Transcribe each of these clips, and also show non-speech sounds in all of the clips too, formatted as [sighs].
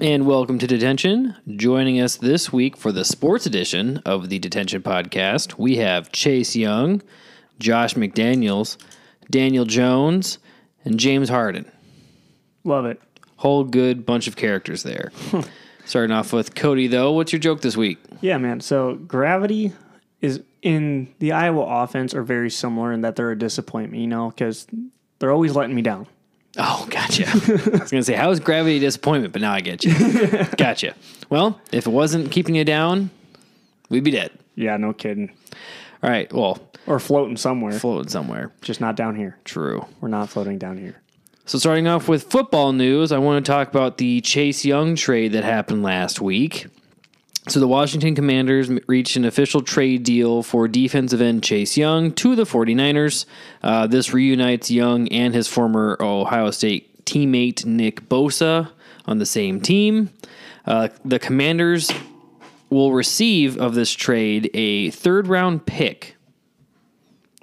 And welcome to Detention. Joining us this week for the sports edition of the Detention podcast, we have Chase Young, Josh McDaniels, Daniel Jones, and James Harden. Love it. Whole good bunch of characters there. [laughs] Starting off with Cody, though. What's your joke this week? Yeah, man. So gravity is in the Iowa offense are very similar in that they're a disappointment, you know, because they're always letting me down. Oh, gotcha. [laughs] I was going to say, how is gravity a disappointment? But now I get you. [laughs] gotcha. Well, if it wasn't keeping you down, we'd be dead. Yeah, no kidding. All right. Well, Or floating somewhere, floating somewhere. just not down here. True. We're not floating down here. So, starting off with football news, I want to talk about the Chase Young trade that happened last week. So, the Washington Commanders reached an official trade deal for defensive end Chase Young to the 49ers. Uh, this reunites Young and his former Ohio State teammate Nick Bosa on the same team. Uh, the Commanders will receive of this trade a third round pick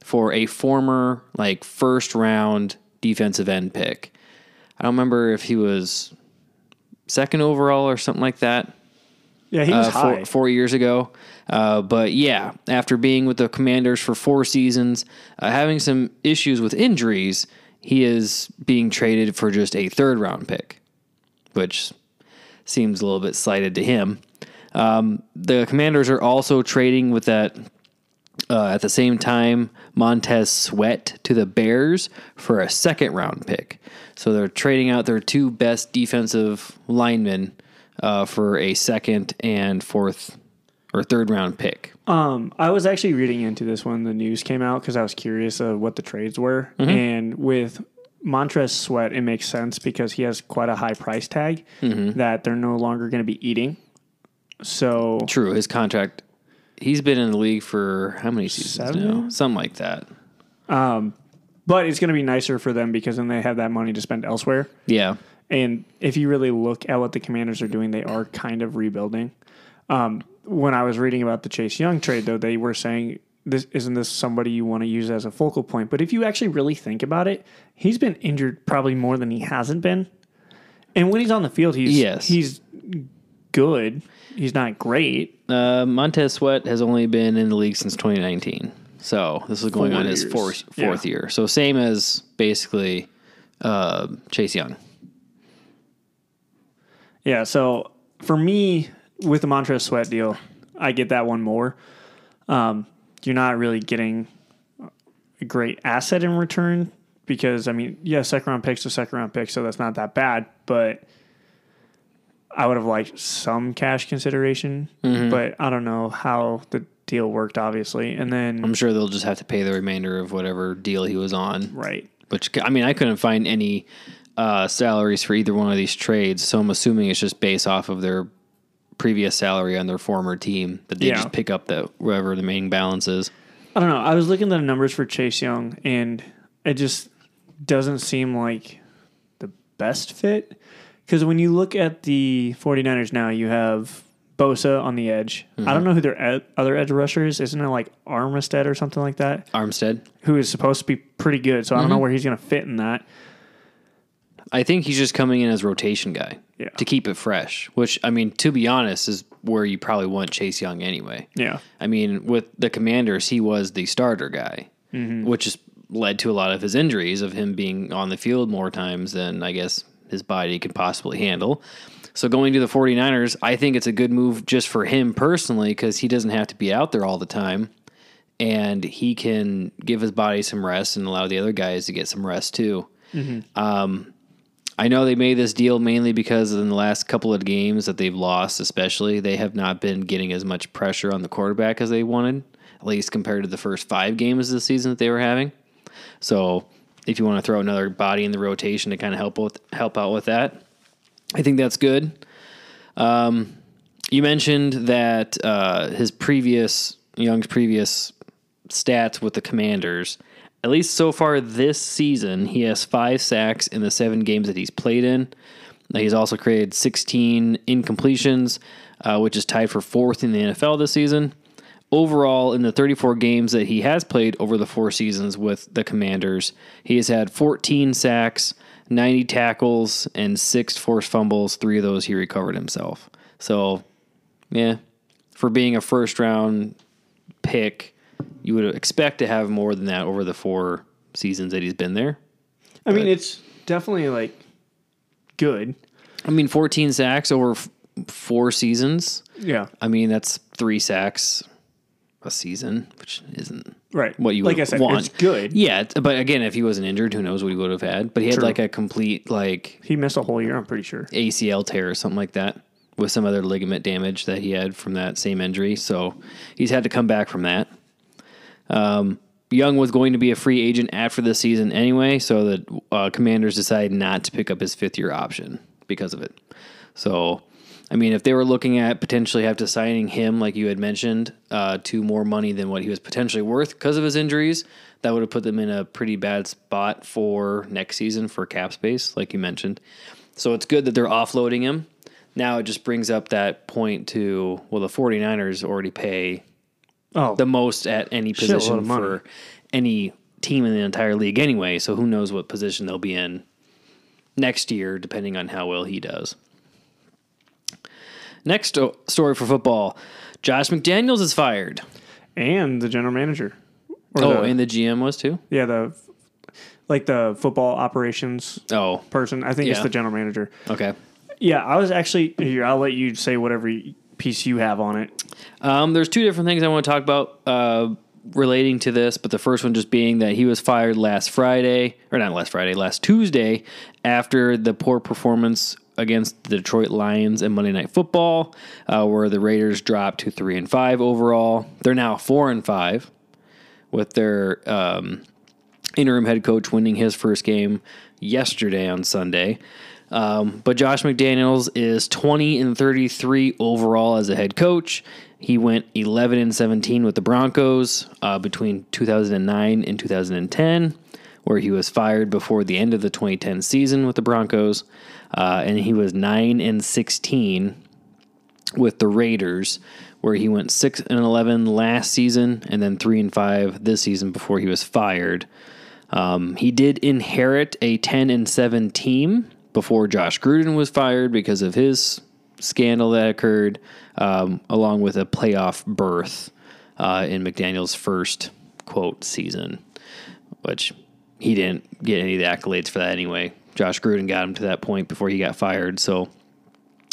for a former like first round defensive end pick. I don't remember if he was second overall or something like that Yeah, he was uh, high. four, four years ago. Uh, but yeah, after being with the Commanders for four seasons, uh, having some issues with injuries, he is being traded for just a third round pick, which seems a little bit slighted to him. Um, the Commanders are also trading with that uh, at the same time Montez Sweat to the Bears for a second round pick. So they're trading out their two best defensive linemen uh, for a second and fourth or third round pick. Um, I was actually reading into this when the news came out because I was curious of what the trades were. Mm-hmm. And with Montez Sweat, it makes sense because he has quite a high price tag Mm-hmm. that they're no longer going to be eating. So True, his contract. He's been in the league for how many seasons Seven? now? Something like that. But it's going to be nicer for them because then they have that money to spend elsewhere. Yeah. And if you really look at what the Commanders are doing, they are kind of rebuilding. Um, when I was reading about the Chase Young trade, though, they were saying, "This isn't this somebody you want to use as a focal point?" But if you actually really think about it, he's been injured probably more than he hasn't been. And when he's on the field, he's Yes. he's good. He's not great. Uh, Montez Sweat has only been in the league since 2019. So this is going Four on his fourth, fourth Yeah. year. So same as basically uh, Chase Young. Yeah, so for me, with the Montez Sweat deal, I get that one more. Um, you're not really getting a great asset in return because, I mean, yeah, second round pick's a second round pick, so that's not that bad, but I would have liked some cash consideration, but I don't know how the deal worked, obviously. And then, I'm sure they'll just have to pay the remainder of whatever deal he was on. right. Which I mean, I couldn't find any uh, salaries for either one of these trades, so I'm assuming it's just based off of their previous salary on their former team that they Yeah. just pick up the wherever the main balance is. I don't know. I was looking at the numbers for Chase Young, and it just doesn't seem like the best fit. Because when you look at the 49ers now, you have Bosa on the edge. I don't know who their ed- other edge rusher is. Isn't it like Armstead or something like that? Armstead, Who is supposed to be pretty good. So I don't know where he's going to fit in that. I think he's just coming in as rotation guy Yeah. to keep it fresh. Which I mean, to be honest, is where you probably want Chase Young anyway. Yeah. I mean, with the Commanders, he was the starter guy, which has led to a lot of his injuries of him being on the field more times than I guess his body could possibly handle. So going to the 49ers, I think it's a good move just for him personally because he doesn't have to be out there all the time. And he can give his body some rest and allow the other guys to get some rest too. Um, I know they made this deal mainly because in the last couple of games that they've lost, especially, they have not been getting as much pressure on the quarterback as they wanted, at least compared to the first five games of the season that they were having. So, if you want to throw another body in the rotation to kind of help with help out with that, I think that's good. Um, you mentioned that uh, his previous Young's previous stats with the Commanders. At least so far this season, he has five sacks in the seven games that he's played in. He's also created 16 incompletions, uh, which is tied for fourth in the NFL this season. overall, in the 34 games that he has played over the four seasons with the Commanders, he has had 14 sacks, 90 tackles, and six forced fumbles. Three of those he recovered himself. So, yeah, for being a first round pick, you would expect to have more than that over the four seasons that he's been there. I mean, it's definitely like good. I mean, 14 sacks over f- four seasons. Yeah. I mean, that's three sacks a season, which isn't Right. what you like would I said, want. it's good. Yeah, but again, if he wasn't injured, who knows what he would have had? But he had True. like a complete like He missed a whole year, I'm pretty sure. ACL tear or something like that with some other ligament damage that he had from that same injury. So he's had to come back from that. Um, Young was going to be a free agent after the season anyway, so the uh, Commanders decided not to pick up his fifth year option because of it. So, I mean, if they were looking at potentially have to signing him, like you had mentioned, uh, to more money than what he was potentially worth because of his injuries, that would have put them in a pretty bad spot for next season for cap space, like you mentioned. So it's good that they're offloading him. Now it just brings up that point to well, the 49ers already pay Oh, the most at any position for any team in the entire league anyway. So who knows what position they'll be in next year, depending on how well he does. Next story for football Josh McDaniels is fired. and the general manager. Oh, the- and the GM was too? yeah, the like the football operations Oh, person. I think it's the general manager. okay. Yeah, I was actually here. I'll let you say whatever piece you have on it. Um, there's two different things I want to talk about uh, relating to this, but the first one just being that he was fired last Friday, or not last Friday, last Tuesday, after the poor performance against the Detroit Lions in Monday Night Football, uh, where the Raiders dropped to three and five overall. They're now four and five, with their um, interim head coach winning his first game yesterday on Sunday. Um, but Josh McDaniels is 20 and 33 overall as a head coach. He went 11 and 17 with the Broncos uh, between 2009 and 2010, where he was fired before the end of the 2010 season with the Broncos. Uh, and he was 9 and 16 with the Raiders, where he went 6 and 11 last season and then 3 and 5 this season before he was fired. Um, he did inherit a 10 and 7 team before Josh Gruden was fired because of his scandal that occurred, um, along with a playoff berth uh, in McDaniel's first quote season, which he didn't get any of the accolades for that anyway. Josh Gruden got him to that point before he got fired. So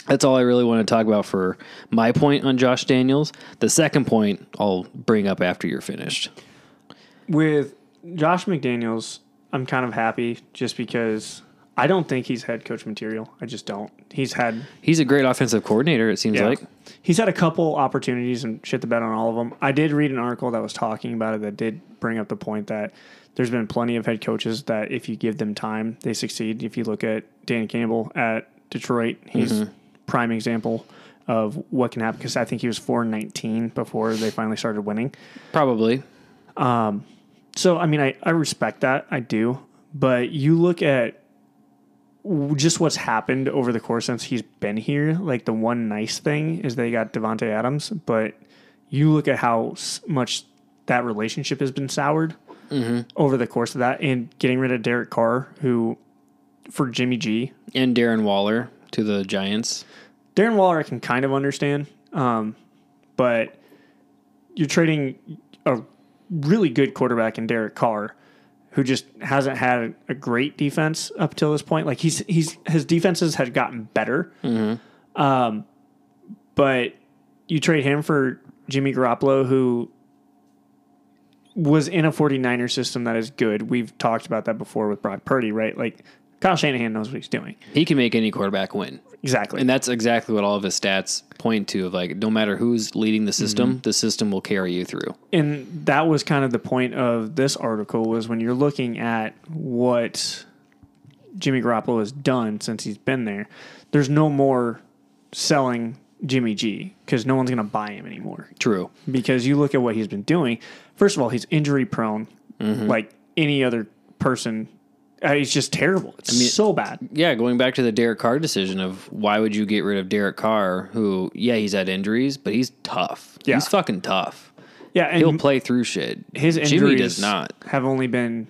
that's all I really want to talk about for my point on Josh Daniels. The second point I'll bring up after you're finished. With Josh McDaniels, I'm kind of happy just because I don't think he's head coach material. I just don't. He's had He's a great offensive coordinator, it seems Yeah. like. He's had a couple opportunities and shit the bed on all of them. I did read an article that was talking about it that did bring up the point that there's been plenty of head coaches that if you give them time, they succeed. If you look at Dan Campbell at Detroit, he's mm-hmm. prime example of what can happen because I think he was 4 and 19 before they finally started winning. Probably. Um, so, I mean, I, I respect that. I do. But you look at just what's happened over the course since he's been here. Like, the one nice thing is they got Davante Adams, but you look at how much that relationship has been soured over the course of that and getting rid of Derek Carr, who for Jimmy G, And Darren Waller to the Giants. Darren Waller I can kind of understand, um, but you're trading a really good quarterback in Derek Carr, who just hasn't had a great defense up till this point. Like he's he's his defenses had gotten better, um, but you trade him for Jimmy Garoppolo, who was in a 49er system that is good. We've talked about that before with Brock Purdy, right? Like Kyle Shanahan knows what he's doing. He can make any quarterback win. Exactly. And that's exactly what all of his stats point to of like no matter who's leading the mm-hmm. system, the system will carry you through. and that was kind of the point of this article was when you're looking at what Jimmy Garoppolo has done since he's been there. There's no more selling Jimmy G because no one's going to buy him anymore. True. Because you look at what he's been doing. First of all, he's injury prone, mm-hmm. like any other person. Uh, he's just terrible. It's so bad. Yeah, going back to the Derek Carr decision of why would you get rid of Derek Carr, who, yeah, he's had injuries, but he's tough. Yeah. He's fucking tough. Yeah, and He'll play through shit. his injuries Jimmy does not. have only been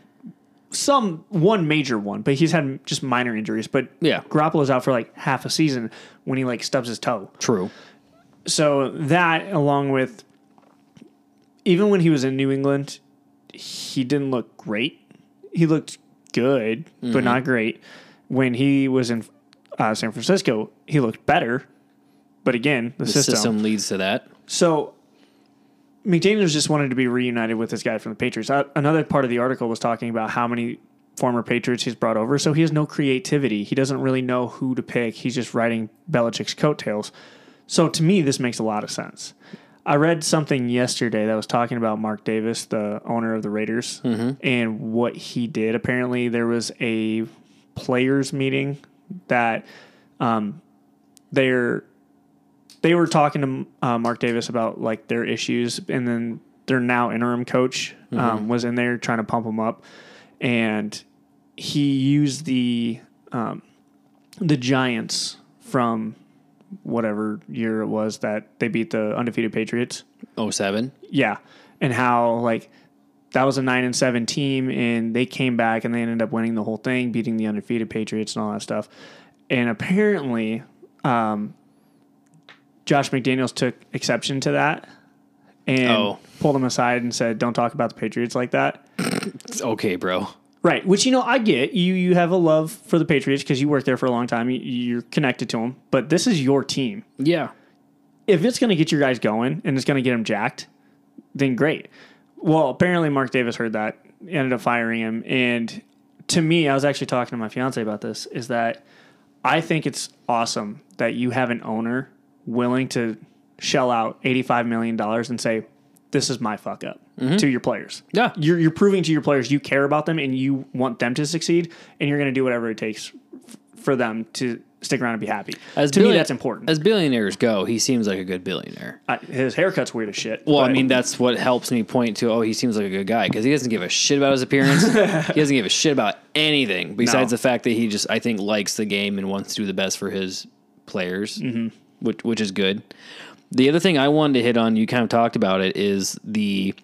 some one major one, but he's had just minor injuries. But Yeah. Garoppolo's out for like half a season when he like stubs his toe. True. So that, along with even when he was in New England, he didn't look great. He looked good, Mm-hmm. but not great. When he was in uh, San Francisco, he looked better. But again, the, The system. system leads to that. So McDaniels just wanted to be reunited with this guy from the Patriots. Uh, another part of the article was talking about how many former Patriots he's brought over. So he has no creativity. He doesn't really know who to pick. He's just riding Belichick's coattails. So to me, this makes a lot of sense. I read something yesterday that was talking about Mark Davis, the owner of the Raiders, and what he did. Apparently, there was a players meeting that um, they're they were talking to uh, Mark Davis about like their issues, and then their now interim coach um, was in there trying to pump him up, and he used the um, the Giants from whatever year it was that they beat the undefeated Patriots. 07. Yeah, and how like that was a nine and seven team, and they came back and they ended up winning the whole thing, beating the undefeated Patriots and all that stuff. And apparently, um, Josh McDaniels took exception to that and Oh. pulled him aside and said, "Don't talk about the Patriots like that." It's [coughs] okay, bro. Right, which you know I get. You you have a love for the Patriots because you worked there for a long time. You, you're connected to them, but this is your team. Yeah. if it's going to get your guys going and it's going to get them jacked, then great. Well, apparently Mark Davis heard that, ended up firing him. And to me, I was actually talking to my fiance about this, is that I think it's awesome that you have an owner willing to shell out $85 million and say, this is my fuck up to your players. Yeah. You're, you're proving to your players you care about them and you want them to succeed and you're going to do whatever it takes f- for them to stick around and be happy. As to me, that's important. As billionaires go, he seems like a good billionaire. I, his haircut's weird as shit. Well, I mean, that's what helps me point to, oh, he seems like a good guy because he doesn't give a shit about his appearance. [laughs] he doesn't give a shit about anything besides No. the fact that he just, I think, likes the game and wants to do the best for his players, Mm-hmm. which, which is good. The other thing I wanted to hit on, you kind of talked about it, is the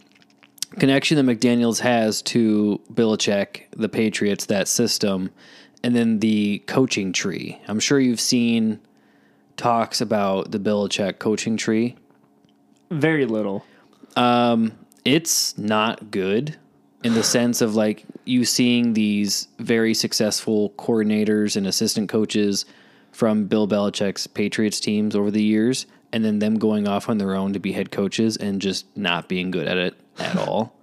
connection that McDaniels has to Belichick, the Patriots, that system, and then the coaching tree. I'm sure you've seen talks about the Belichick coaching tree very little. Um, it's not good in the sense of like you seeing these very successful coordinators and assistant coaches from Bill Belichick's Patriots teams over the years, and then them going off on their own to be head coaches and just not being good at it at [laughs] all.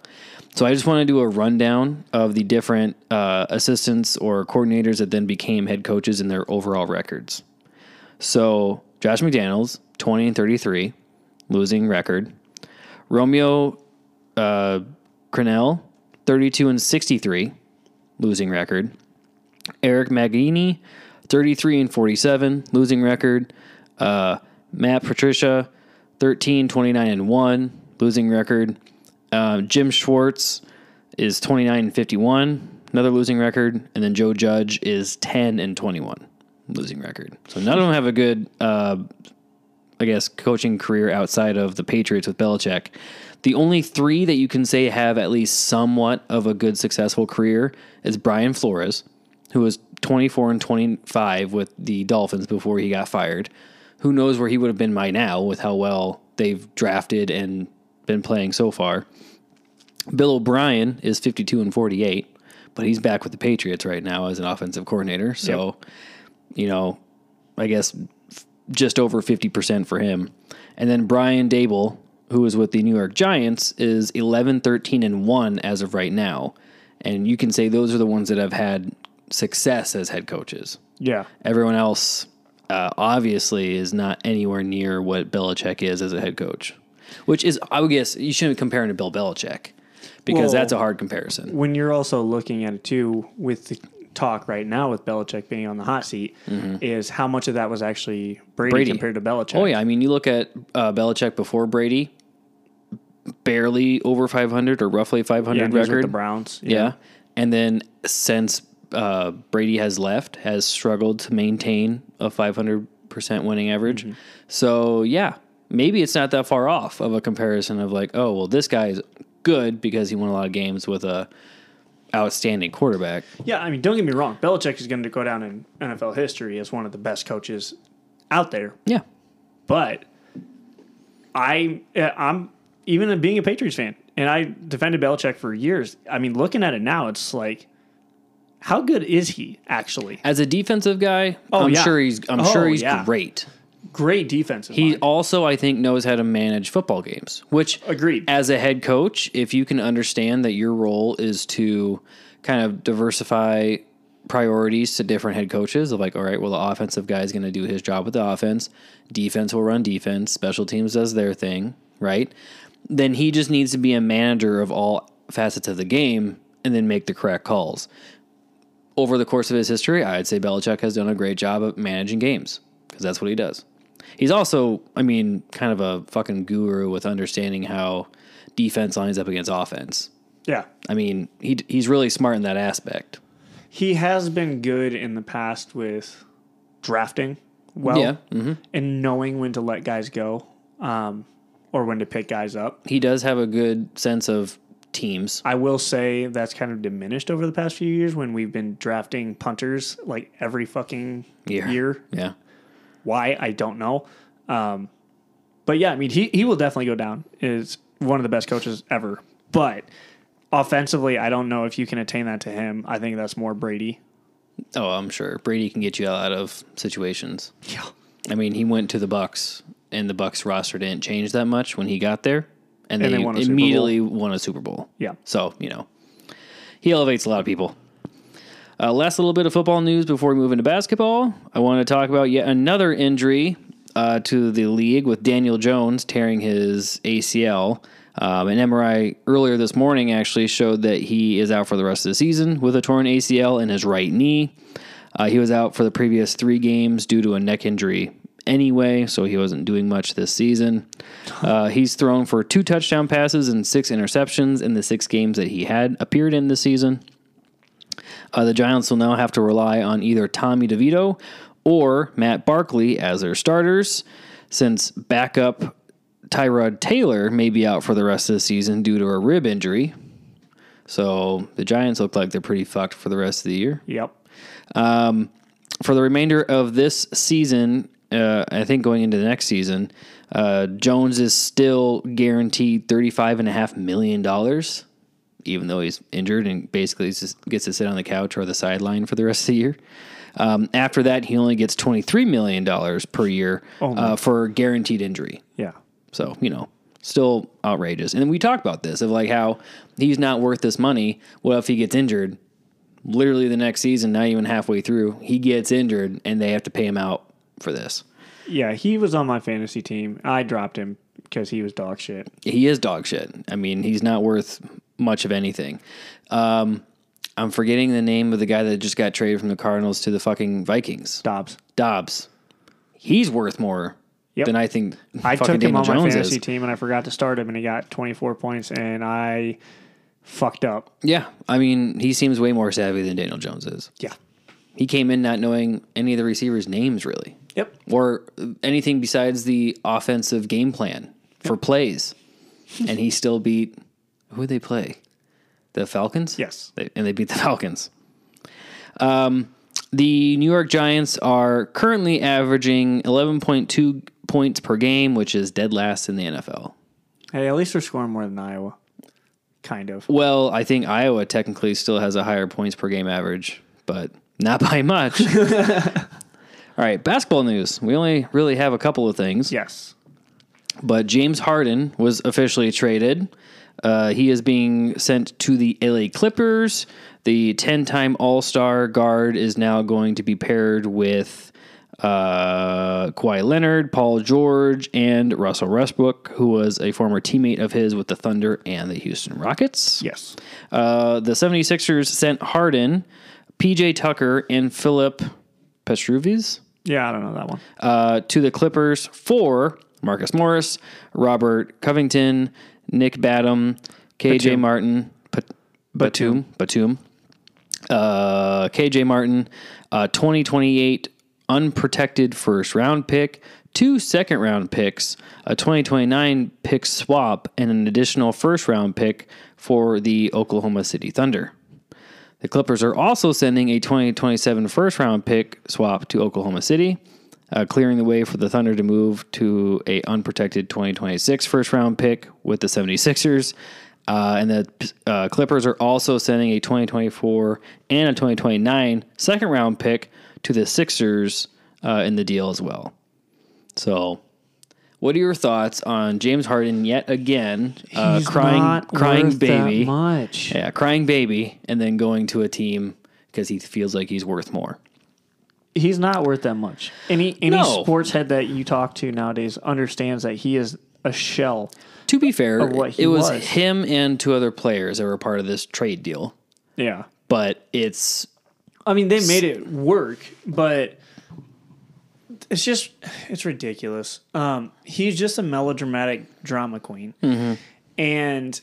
So I just want to do a rundown of the different uh, assistants or coordinators that then became head coaches and their overall records. So Josh McDaniels, twenty and thirty-three, losing record. Romeo uh, Crennel, 32 and 63, losing record. Eric Mangini, 33 and 47, losing record. Uh, Matt Patricia, 13, 29 and 1, losing record. Uh, Jim Schwartz is 29 and 51, another losing record. And then Joe Judge is 10 and 21, losing record. So none of them have a good uh, I guess, coaching career outside of the Patriots with Belichick. The only three that you can say have at least somewhat of a good, successful career is Brian Flores, who was 24 and 25 with the Dolphins before he got fired. Who knows where he would have been by now with how well they've drafted and been playing so far. Bill O'Brien is 52 and 48, but he's back with the Patriots right now as an offensive coordinator. So, you know, I guess just over 50% for him. And then Brian Daboll, who is with the New York Giants, is 11, 13, and 1 as of right now. And you can say those are the ones that have had success as head coaches. Yeah. Everyone else, uh, obviously, is not anywhere near what Belichick is as a head coach, which is, I would guess, you shouldn't compare him to Bill Belichick because Well- that's a hard comparison. When you're also looking at it too, with the talk right now with Belichick being on the hot seat, is how much of that was actually Brady, Brady. compared to Belichick. Oh, yeah. I mean, you look at uh, Belichick before Brady, barely over 500 or roughly 500 Yeah, record. the Browns. Yeah. And then since uh, Brady has left, has struggled to maintain a 500% winning average. Mm-hmm. So, yeah, maybe it's not that far off of a comparison of like, oh, well, this guy is good because he won a lot of games with a outstanding quarterback. Yeah, I mean, don't get me wrong. Belichick is going to go down in NFL history as one of the best coaches out there. Yeah. But I, uh, I'm even being a Patriots fan, and I defended Belichick for years. I mean, looking at it now, it's like, how good is he actually? As a defensive guy, Oh, I'm yeah. sure he's I'm Oh, sure he's yeah. great. Great defensive. He mind. also, I think, knows how to manage football games, which Agreed. as a head coach, if you can understand that your role is to kind of diversify priorities to different head coaches of like, all right, well, the offensive guy is going to do his job with the offense, defense will run defense, special teams does their thing, right? Then he just needs to be a manager of all facets of the game and then make the correct calls. Over the course of his history, I'd say Belichick has done a great job of managing games because that's what he does. He's also, I mean, kind of a fucking guru with understanding how defense lines up against offense. yeah. I mean, he he's really smart in that aspect. He has been good in the past with drafting well Yeah, hmm and knowing when to let guys go um, or when to pick guys up. he does have a good sense of teams. I will say that's kind of diminished over the past few years when we've been drafting punters like every fucking Year. year. Yeah, Why I don't know. Um, but yeah, I mean he he will definitely go down. Is one of the best coaches ever. But offensively, I don't know if you can attain that to him. I think that's more Brady. oh, I'm sure Brady can get you out of situations. Yeah. I mean, he went to the Bucs, and the Bucs roster didn't change that much when he got there, and, And they, they won a Super immediately won a Super Bowl. Yeah. So you know, he elevates a lot of people. Uh, last little bit of football news before we move into basketball. I want to talk about yet another injury uh, to the league with Daniel Jones tearing his ACL. Um, an MRI earlier this morning actually showed that he is out for the rest of the season with a torn ACL in his right knee. Uh, he was out for the previous three games due to a neck injury anyway, so he wasn't doing much this season. [laughs] Uh, he's thrown for two touchdown passes and six interceptions in the six games that he had appeared in this season. Uh, the Giants will now have to rely on either Tommy DeVito or Matt Barkley as their starters, since backup Tyrod Taylor may be out for the rest of the season due to a rib injury. So the Giants look like they're pretty fucked for the rest of the year. Yep. For the remainder of this season, uh, I think going into the next season, uh, Jones is still guaranteed $35.5 million, even though he's injured and basically just gets to sit on the couch or the sideline for the rest of the year. Um, after that, he only gets $23 million per year uh, for guaranteed injury. Yeah. So, you know, still outrageous. And we talked about this of like how he's not worth this money. What if he gets injured? Literally the next season, not even halfway through, he gets injured and they have to pay him out for this. Yeah, he was on my fantasy team. I dropped him because he was dog shit. He is dog shit. I mean, he's not worth much of anything. Um, I'm forgetting the name of the guy that just got traded from the Cardinals to the fucking Vikings. Dobbs. Dobbs. He's worth more Yep. than I think I took him Daniel on my fantasy is. team and I forgot to start him and he got 24 points and I fucked up. Yeah. I mean, he seems way more savvy than Daniel Jones is. Yeah. He came in not knowing any of the receivers' names really, Yep. or anything besides the offensive game plan for plays, and he still beat who would they play? The Falcons. Yes. They, and they beat the Falcons. Um, the New York Giants are currently averaging 11.2 points per game, which is dead last in the NFL. Hey, at least they're scoring more than Iowa. Kind of. Well, I think Iowa technically still has a higher points per game average, but not by much. [laughs] All right, basketball news. We only really have a couple of things, Yes. but James Harden was officially traded. Uh, he is being sent to the LA Clippers. The 10 time All Star guard is now going to be paired with uh, Kawhi Leonard, Paul George, and Russell Westbrook, who was a former teammate of his with the Thunder and the Houston Rockets. Yes. Uh, the 76ers sent Harden, PJ Tucker, and Philip Petrusev Yeah, I don't know that one. uh, to the Clippers for Marcus Morris, Robert Covington, Nick Batum, KJ Batum. Martin, Pat- Batum, Batum, uh, KJ Martin, uh, 2028 unprotected first round pick, two second round picks, a 2029 pick swap, and an additional first round pick for the Oklahoma City Thunder. The Clippers are also sending a 2027 first round pick swap to Oklahoma City, uh, clearing the way for the Thunder to move to a unprotected 2026 first round pick with the 76ers. Uh, and the uh, Clippers are also sending a 2024 and a 2029 second round pick to the Sixers uh, in the deal as well. So, what are your thoughts on James Harden yet again uh, crying, not crying baby, much. yeah, crying baby, and then going to a team because he feels like he's worth more. He's not worth that much. Any any No. sports head that you talk to nowadays understands that he is a shell. To be fair, Of what he it was, was. him and two other players that were part of this trade deal, Yeah. but it's I mean, they made it work, but it's just it's ridiculous. Um, he's just a melodramatic drama queen, and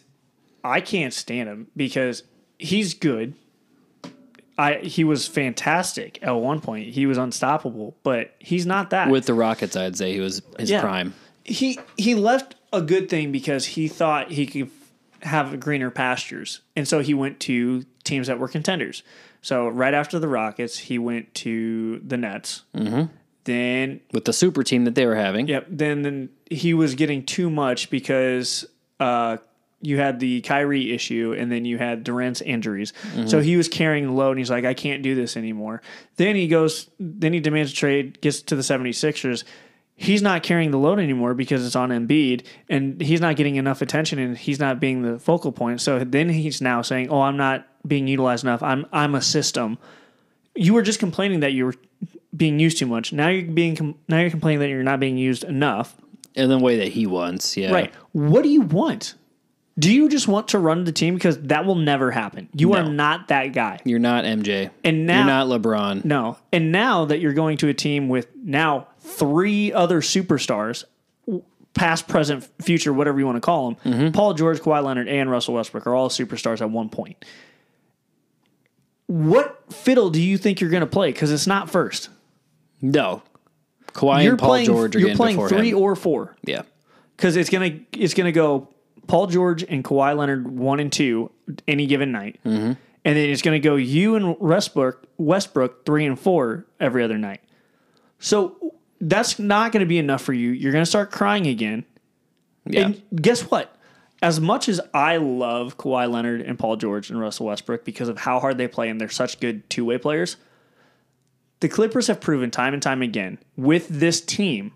I can't stand him because he's good. I he was fantastic at one point. He was unstoppable, but he's not that. with the Rockets. I'd say he was his Yeah. prime. he he left a good thing because he thought he could have greener pastures, and so he went to teams that were contenders. So right after the Rockets, he went to the Nets. Mm-hmm. Then with the super team that they were having. Yep. Then, then he was getting too much because uh, you had the Kyrie issue and then you had Durant's injuries. So he was carrying the load and he's like, I can't do this anymore. Then he goes, then he demands a trade, gets to the 76ers. He's not carrying the load anymore because it's on Embiid and he's not getting enough attention and he's not being the focal point. So then he's now saying, Oh, I'm not being utilized enough. I'm I'm a system. You were just complaining that you were being used too much. Now you're being now you're complaining that you're not being used enough. in the way that he wants. Yeah, Right. What do you want? Do you just want to run the team because that will never happen? You are not that guy. You're not MJ. And now You're not LeBron. no. And now that you're going to a team with now three other superstars, past, present, future, whatever you want to call them, Mm-hmm. Paul George, Kawhi Leonard, and Russell Westbrook are all superstars at one point. What fiddle do you think you're going to play? Because it's not first. No. Kawhi You're and Paul playing. George are you're playing three him. or four. yeah. because it's gonna it's gonna go Paul George and Kawhi Leonard one and two any given night, mm-hmm. and then it's gonna go you and Westbrook Westbrook three and four every other night. So that's not gonna be enough for you. You're gonna start crying again. Yeah. And guess what? As much as I love Kawhi Leonard and Paul George and Russell Westbrook because of how hard they play and they're such good two way players, the Clippers have proven time and time again with this team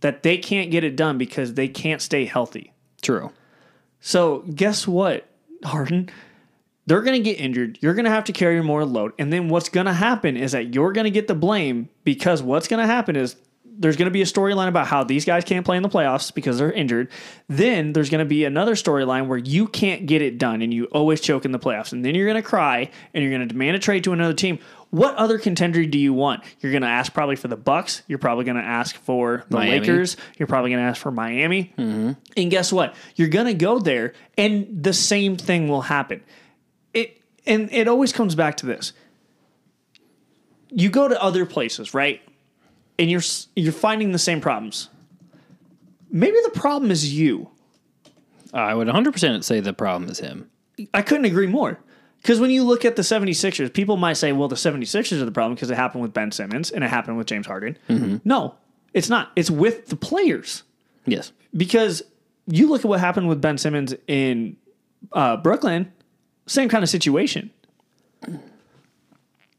that they can't get it done because they can't stay healthy. True. So guess what, Harden? They're going to get injured. You're going to have to carry more load. And then what's going to happen is that you're going to get the blame because what's going to happen is there's going to be a storyline about how these guys can't play in the playoffs because they're injured. Then there's going to be another storyline where you can't get it done and you always choke in the playoffs. And then you're going to cry and you're going to demand a trade to another team. What other contender do you want? You're going to ask probably for the Bucks. You're probably going to ask for the Miami. Lakers. You're probably going to ask for Miami. Mm-hmm. And guess what? You're going to go there and the same thing will happen. It and it always comes back to this. You go to other places, right? And you're you're finding the same problems. Maybe the problem is you. I would 100% say the problem is him. I couldn't agree more. Because when you look at the 76ers, people might say, well, the 76ers are the problem because it happened with Ben Simmons and it happened with James Harden. No, it's not. It's with the players. Yes. because you look at what happened with Ben Simmons in uh, Brooklyn, same kind of situation.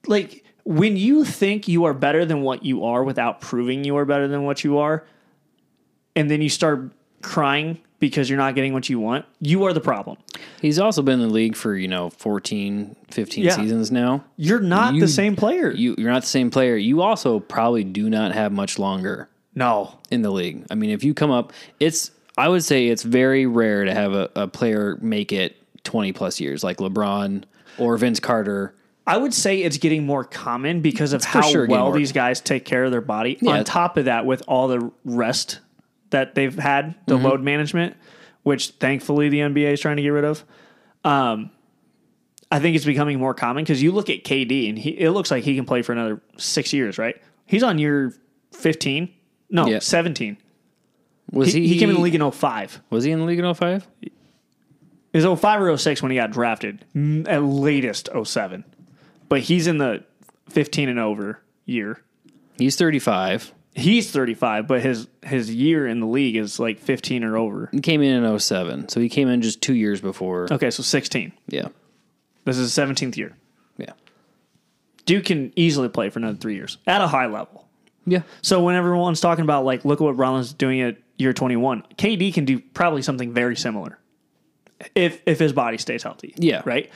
Like when you think you are better than what you are without proving you are better than what you are, and then you start crying because you're not getting what you want, you are the problem. He's also been in the league for, you know, 14, 15 Yeah. seasons now. You're not You- the same player. You, you're not the same player. You also probably do not have much longer no. in the league. I mean, if you come up, it's, I would say it's very rare to have a, a player make it 20 plus years, like LeBron or Vince Carter. I would say it's getting more common because of for how sure well these guys take care of their body. Yeah. On top of that, with all the rest that they've had, the Mm-hmm. load management, which thankfully the NBA is trying to get rid of. Um, I think it's becoming more common because you look at KD and he, it looks like he can play for another six years, right? He's on year 15. No, Yeah. 17. Was He, he? he came in the league in 05. Was he in the league in 05? It was 05 or 06 when he got drafted. At latest 07. But he's in the 15 and over year. He's 35. He's 35, but his his year in the league is like 15 or over. He came in in 07. So he came in just two years before. Okay, so 16. Yeah. This is his 17th year. Yeah. Duke can easily play for another three years at a high level. Yeah. So when everyone's talking about like, look at what Rollins doing at year 21, KD can do probably something very similar if if his body stays healthy. Yeah. Right.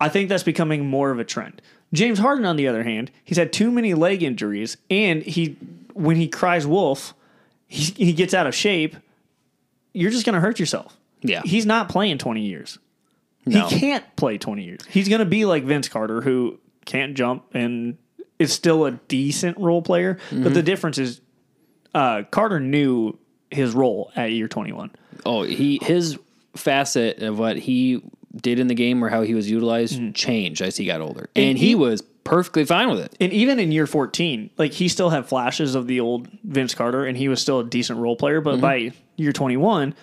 I think that's becoming more of a trend. James Harden, on the other hand, he's had too many leg injuries, and he when he cries wolf, he, he gets out of shape. You're just going to hurt yourself. Yeah. He's not playing 20 years. No. He can't play 20 years. He's going to be like Vince Carter, who can't jump and is still a decent role player. Mm-hmm. But the difference is uh, Carter knew his role at year 21. Oh, he his facet of what he did in the game or how he was utilized changed as he got older, and, he, he- was perfectly fine with it. And even in year 14, like he still had flashes of the old Vince Carter and he was still a decent role player. But mm-hmm. by year 21,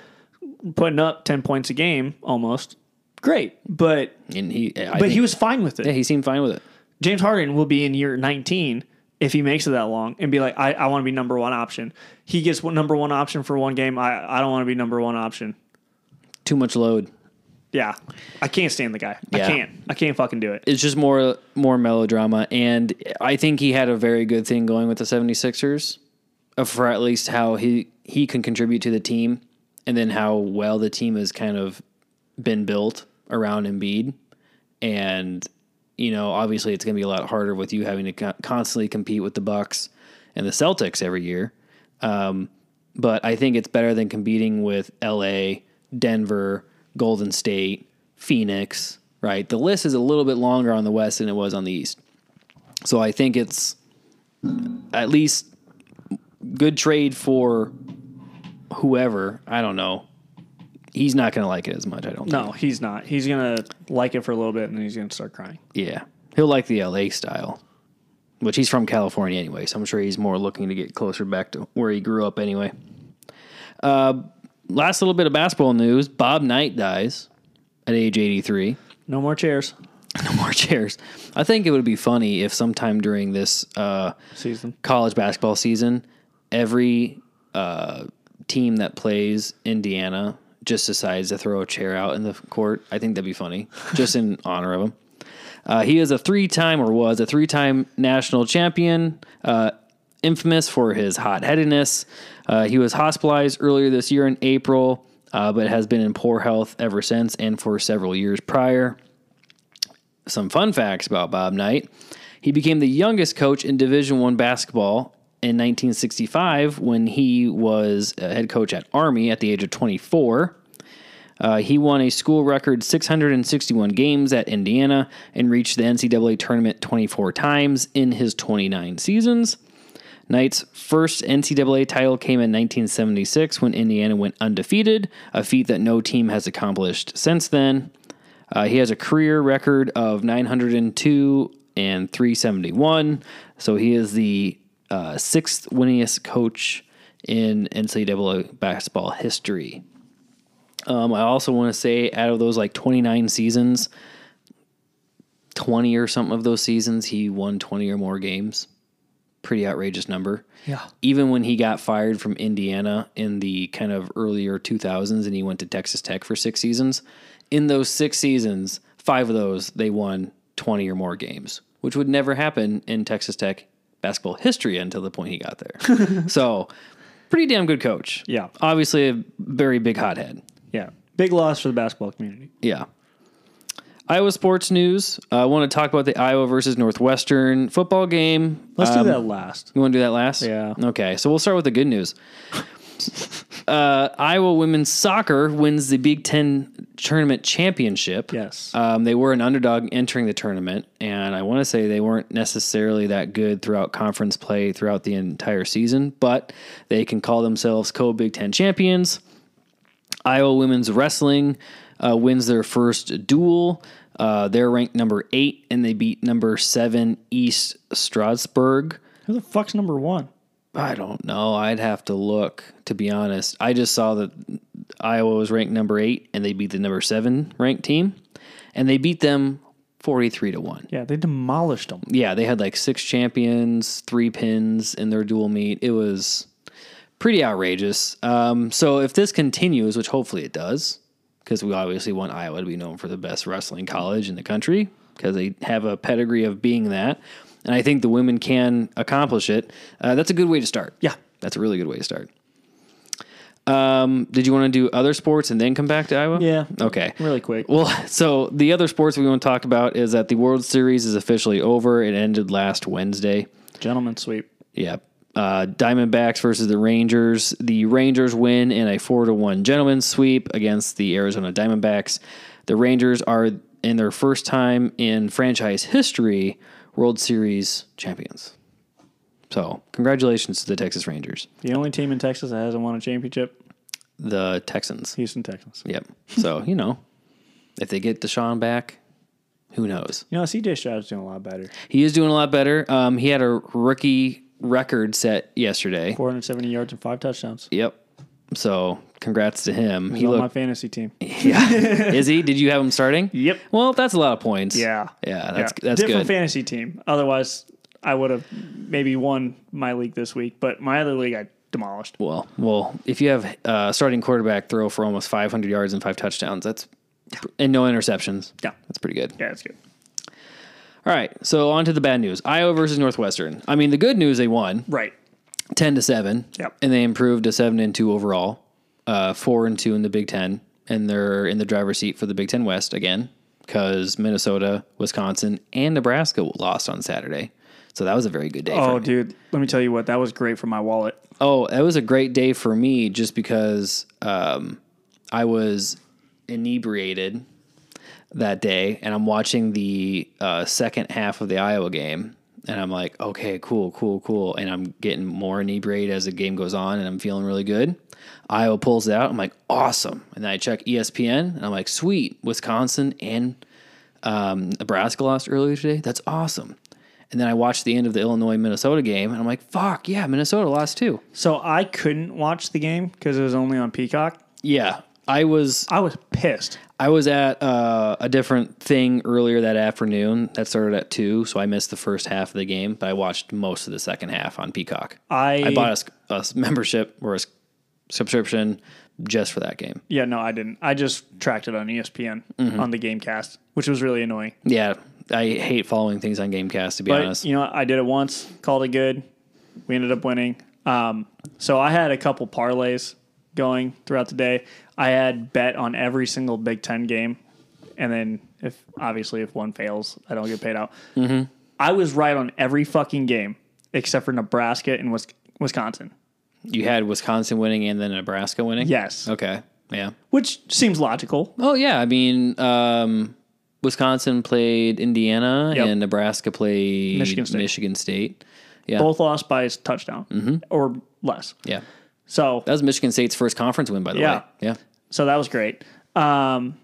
putting up 10 points a game almost, great. But And he, I but think- he was fine with it. yeah, he seemed fine with it. James Harden will be in year 19 if he makes it that long and be like, I, I want to be number one option. He gets number one option for one game. I, I don't want to be number one option. Too much load. Yeah. I can't stand the guy. Yeah. I can't. I can't fucking do it. It's just more more melodrama, and I think he had a very good thing going with the 76ers uh, for at least how he he can contribute to the team, and then how well the team has kind of been built around Embiid, and you know obviously it's going to be a lot harder with you having to constantly compete with the Bucks and the Celtics every year. Um, but I think it's better than competing with LA, Denver, Golden State, Phoenix, right? The list is a little bit longer on the West than it was on the East. So I think it's at least good trade for whoever. I don't know. He's not going to like it as much, I don't think. No, he's not. He's going to like it for a little bit and then he's going to start crying. Yeah. He'll like the LA style, which he's from California anyway. So I'm sure he's more looking to get closer back to where he grew up anyway. Uh, last little bit of basketball news Bob Knight dies at age 83. No more chairs [laughs] No more chairs. I think it would be funny if sometime during this uh, season. college basketball season, every uh, team that plays Indiana just decides to throw a chair out in the court. I think that'd be funny, [laughs] just in honor of him. Uh, he is a three-time or was a three-time national champion, uh, infamous for his hot-headedness. Uh, he was hospitalized earlier this year in April, uh, but has been in poor health ever since and for several years prior some fun facts about Bob Knight. He became the youngest coach in Division One basketball in 1965 when he was a head coach at Army at the age of 24. Uh, he won a school record 661 games at Indiana and reached the NCAA tournament 24 times in his 29 seasons. Knight's first NCAA title came in 1976 when Indiana went undefeated, a feat that no team has accomplished since then. Uh, he has a career record of 902 and 371. So he is the uh, sixth winningest coach in NCAA basketball history. Um, I also want to say, out of those like 29 seasons, 20 or something of those seasons, he won 20 or more games. Pretty outrageous number. Yeah. Even when he got fired from Indiana in the kind of earlier 2000s and he went to Texas Tech for six seasons, in those six seasons, five of those they won 20 or more games, which would never happen in Texas Tech basketball history until the point he got there. [laughs] so, pretty damn good coach. Yeah. Obviously, a very big hothead. Yeah. Big loss for the basketball community. Yeah. Iowa sports news. Uh, I want to talk about the Iowa versus Northwestern football game. Let's Um, do that last. You want to do that last? Yeah. Okay, so we'll start with the good news. [laughs] uh, Iowa women's soccer wins the Big Ten tournament championship. Yes. Um, they were an underdog entering the tournament, and I want to say they weren't necessarily that good throughout conference play throughout the entire season, but they can call themselves co Big Ten champions. Iowa women's wrestling uh, wins their first duel. Uh, they're ranked number eight, and they beat number seven East Stroudsburg. Who the fuck's number one? I don't know. I'd have to look, to be honest. I just saw that Iowa was ranked number eight and they beat the number seven ranked team. And they beat them 43 to 1. Yeah, they demolished them. Yeah, they had like six champions, three pins in their dual meet. It was pretty outrageous. Um, so if this continues, which hopefully it does, because we obviously want Iowa to be known for the best wrestling college in the country, because they have a pedigree of being that. And I think the women can accomplish it. Uh, that's a good way to start. Yeah. That's a really good way to start. Um, did you want to do other sports and then come back to Iowa? Yeah. Okay. Really quick. Well, [laughs] so the other sports we want to talk about is that the World Series is officially over. It ended last Wednesday. Gentleman sweep. Yeah. Uh, Diamondbacks versus the Rangers. The Rangers win in a four to one gentleman's sweep against the Arizona Diamondbacks. The Rangers are in their first time in franchise history World Series champions. So, congratulations to the Texas Rangers, The only team in Texas that hasn't won a championship, the Texans. Houston Texans. Yep. So, you know, if they get Deshaun back, who knows? You know, CJ Stroud's doing a lot better. He is doing a lot better. Um, he had a rookie record set yesterday. 470 yards and five touchdowns. Yep. So congrats to him. He's He on my fantasy team. [laughs] Yeah. [laughs] is he? Did you have him starting? Yep. Well, that's a lot of points. Yeah. Yeah. That's Yeah. that's Different good. fantasy team. Otherwise, I would have maybe won my league this week, but my other league I demolished. well, well, if you have uh, starting quarterback throw for almost 500 yards and five touchdowns, that's and no interceptions. Yeah. That's pretty good. Yeah, it's good. All right. So on to the bad news. Iowa versus Northwestern. I mean, the good news they won. Right. 10 to 7 Yep. and they improved to 7 and 2 overall uh, 4 and 2 in the big 10 and they're in the driver's seat for the big 10 west again because minnesota wisconsin and nebraska lost on saturday so that was a very good day Oh, for me. dude, let me tell you what. That was great for my wallet. oh that was a great day for me just because um, i was inebriated that day and i'm watching the uh, second half of the iowa game and i'm like okay cool cool cool and i'm getting more inebriated as the game goes on and i'm feeling really good iowa pulls it out i'm like awesome and then i check espn and i'm like sweet wisconsin and um, nebraska lost earlier today that's awesome and then i watched the end of the illinois minnesota game and i'm like fuck yeah minnesota lost too So I couldn't watch the game because it was only on Peacock. yeah i was I was pissed. I was at uh, a different thing earlier that afternoon that started at two, so I missed the first half of the game, but I watched most of the second half on Peacock. I, I bought a, a membership or a subscription just for that game. Yeah, no, I didn't. I just tracked it on ESPN Mm-hmm. on the GameCast, which was really annoying. Yeah, I hate following things on GameCast to be But honest. you know, what? I did it once, called it good. We ended up winning. Um, so I had a couple parlays going throughout the day. I had bet on every single Big Ten game, and then if obviously if one fails, I don't get paid out. Mm-hmm. I was right on every fucking game except for Nebraska and Wisconsin. You had Wisconsin winning and then Nebraska winning. Yes, Okay. Yeah. which seems logical. Oh yeah. I mean, um, Wisconsin played Indiana Yep. and Nebraska played Michigan State. Michigan State. Yeah. Both lost by a touchdown Mm-hmm. or less. Yeah. So That was Michigan State's first conference win, by the Yeah. way. Yeah. So that was great. Um,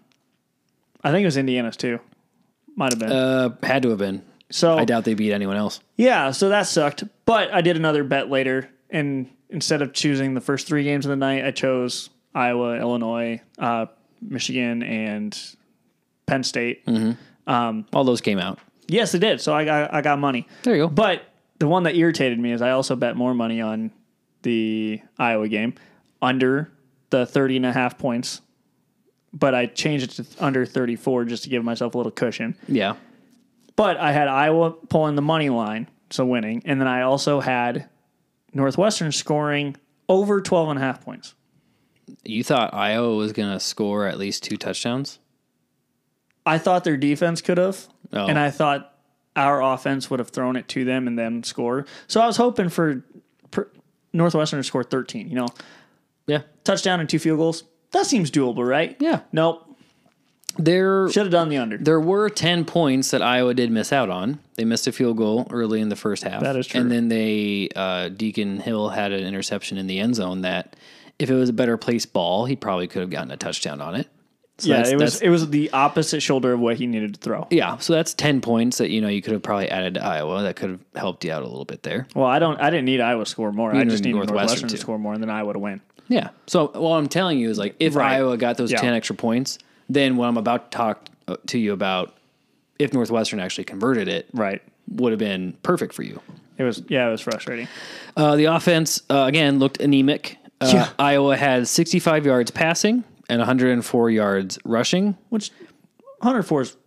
I think it was Indiana's too. Might have been. Uh, had to have been. so I doubt they beat anyone else. yeah, so that sucked. But I did another bet later, and instead of choosing the first three games of the night, I chose Iowa, Illinois, uh, Michigan, and Penn State. All those came out. Yes, it did. So I got I got money. There you go. But the one that irritated me is I also bet more money on the Iowa game under the 30 and a half points. But I changed it to under 34 just to give myself a little cushion. Yeah. But I had Iowa pulling the money line, so winning. And then I also had Northwestern scoring over 12 and a half points. You thought Iowa was going to score at least two touchdowns? I thought their defense could have. Oh. And I thought our offense would have thrown it to them and then score. So I was hoping for Northwestern to score 13, you know, Yeah. touchdown and two field goals. That seems doable, right? Yeah. Nope. There Should have done the under. there were 10 points that Iowa did miss out on. They missed a field goal early in the first half. That is true. And then they uh, Deacon Hill had an interception in the end zone that if it was a better placed ball, he probably could have gotten a touchdown on it. So yeah, it was it was the opposite shoulder of what he needed to throw. yeah. So that's ten points that you know you could have probably added to Iowa. That could have helped you out a little bit there. Well, I don't. I didn't need Iowa to score more. I just needed Northwestern Northwestern, to. to score more, and then Iowa to win. Yeah. So what I'm telling you is like if Right. Iowa got those Yeah. ten extra points, then what I'm about to talk uh, to you about, if Northwestern actually converted it, Right. would have been perfect for you. It was. Yeah, it was frustrating. Uh, the offense uh, again looked anemic. Uh, Yeah. Iowa had 65 yards passing and 104 yards rushing, Which 104 is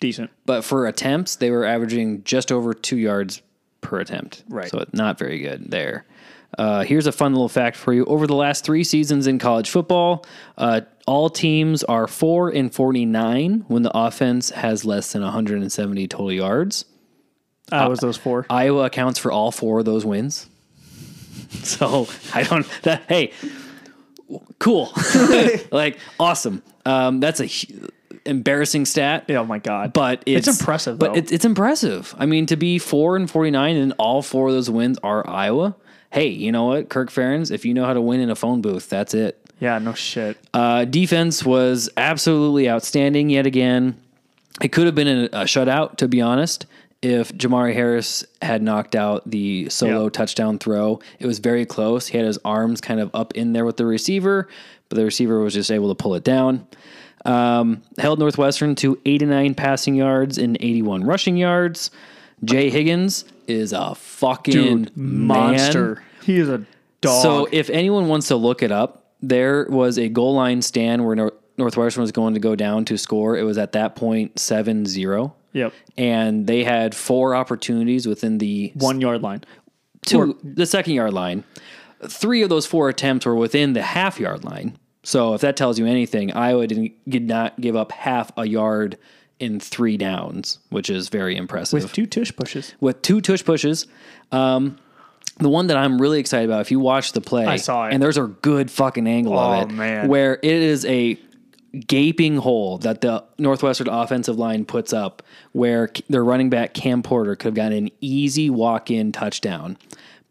decent. but for attempts they were averaging just over two yards per attempt. Right. So not very good there. Uh, here's a fun little fact for you. Over the last three seasons in college football, uh, all teams are 4 and 49 when the offense has less than 170 total yards. I was those four. Iowa accounts for all four of those wins. [laughs] So I don't. That hey, cool, [laughs] [laughs] like awesome. Um, that's a hu- embarrassing stat. oh my god! But it's, It's impressive, But though. it's, it's impressive. I mean, to be four and forty nine and all four of those wins are Iowa. Hey, you know what, Kirk Ferentz? If you know how to win in a phone booth, that's it. yeah, no shit. Uh, defense was absolutely outstanding yet again. It could have been a, a shutout, to be honest, if Jermari Harris had knocked out the solo Yeah. touchdown throw. It was very close. He had his arms kind of up in there with the receiver, but the receiver was just able to pull it down. Um, held Northwestern to 89 passing yards and 81 rushing yards. Jay Higgins is a fucking Dude, man. monster. He is a dog. So if anyone wants to look it up, there was a goal line stand where Nor- Northwestern was going to go down to score. It was at that point 7-0. Yep, And they had four opportunities within the one yard line. two the second yard line. Three of those four attempts were within the half yard line. So if that tells you anything, Iowa didn't did not give up half a yard in three downs, which is very impressive with two tush pushes. with two tush pushes. Um, the one that I'm really excited about, if you watch the play, I saw it. and there's a good fucking angle Oh, of it, man. where it is a gaping hole that the Northwestern offensive line puts up, where their running back Cam Porter could have gotten an easy walk-in touchdown,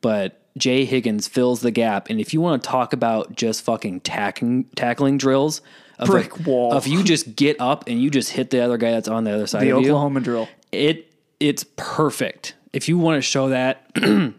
but Jay Higgins fills the gap. And if you want to talk about just fucking tackling tackling drills, of Brick like- wall. of you just get up and you just hit the other guy that's on the other side The of you Oklahoma drill. it it's perfect. If you want to show that [clears throat]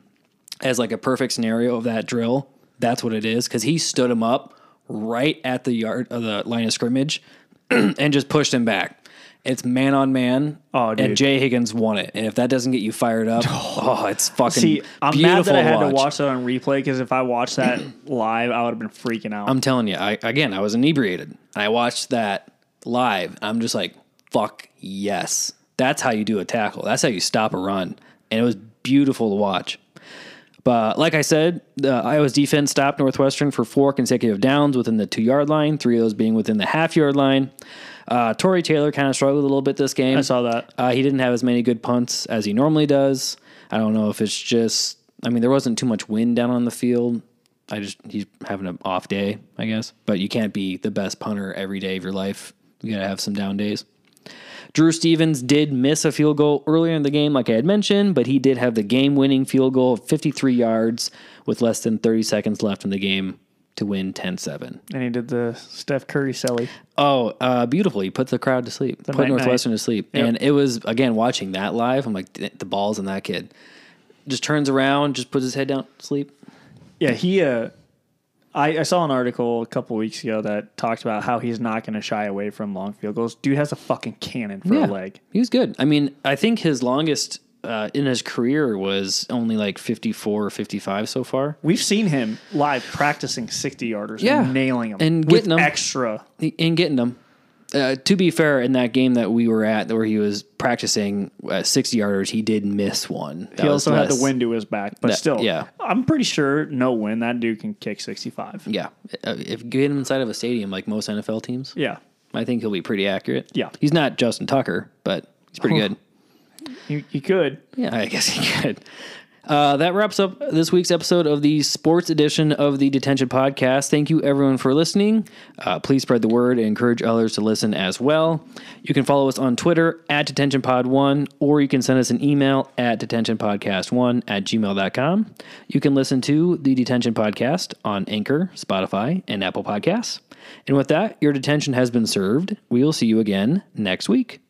as like a perfect scenario of that drill, that's what it is. Because he stood him up right at the yard of the line of scrimmage [clears throat] and just pushed him back. It's man on man, Oh, dude. and Jay Higgins won it. And if that doesn't get you fired up, [sighs] oh, it's fucking See, I'm beautiful mad that I had to to watch. watch that on replay because if I watched that [clears throat] live, I would have been freaking out. I'm telling you, I again, I was inebriated. And I watched that live. I'm just like, fuck yes. That's how you do a tackle. That's how you stop a run. And it was beautiful to watch. But like I said, the Iowa's defense stopped Northwestern for four consecutive downs within the two yard line, three of those being within the half yard line. Uh, Tory Taylor kind of struggled a little bit this game. I saw that. Uh, he didn't have as many good punts as he normally does. I don't know if it's just. I mean, there wasn't too much wind down on the field. I just he's having an off day, I guess. But you can't be the best punter every day of your life. You gotta have some down days. Drew Stevens did miss a field goal earlier in the game, like I had mentioned, but he did have the game-winning field goal of 53 yards with less than 30 seconds left in the game to win 10-7. And he did the Steph Curry selly. Oh, uh, beautiful. He put the crowd to sleep. put night-night. Northwestern to sleep. Yep. And it was, again, watching that live, I'm like, the balls in that kid. Just turns around, just puts his head down, sleep. Yeah, he. Uh, I, I saw an article a couple weeks ago that talked about how he's not going to shy away from long field goals. Dude has a fucking cannon for a leg. He was good. I mean, I think his longest uh, in his career was only like 54 or 55 so far. We've seen him live practicing sixty yarders, Yeah. and nailing them And with getting 'em. extra. And getting them. Uh, to be fair, in that game that we were at, where he was practicing uh, 60 yarders, he did miss one. That He also had less- the wind to his back, but That- still, yeah. I'm pretty sure no win that dude can kick sixty five. Yeah. Uh, if you get him inside of a stadium like most NFL teams, Yeah, I think he'll be pretty accurate. Yeah. He's not Justin Tucker, but he's pretty good. he, he could. Yeah, I guess he could. Uh, that wraps up this week's episode of the sports edition of the Detention Podcast. Thank you, everyone, for listening. Uh, please spread the word and encourage others to listen as well. You can follow us on Twitter at DetentionPod1, or you can send us an email at detentionpodcast1 at gmail.com. You can listen to the Detention Podcast on Anchor, Spotify, and Apple Podcasts. And with that, your detention has been served. We will see you again next week.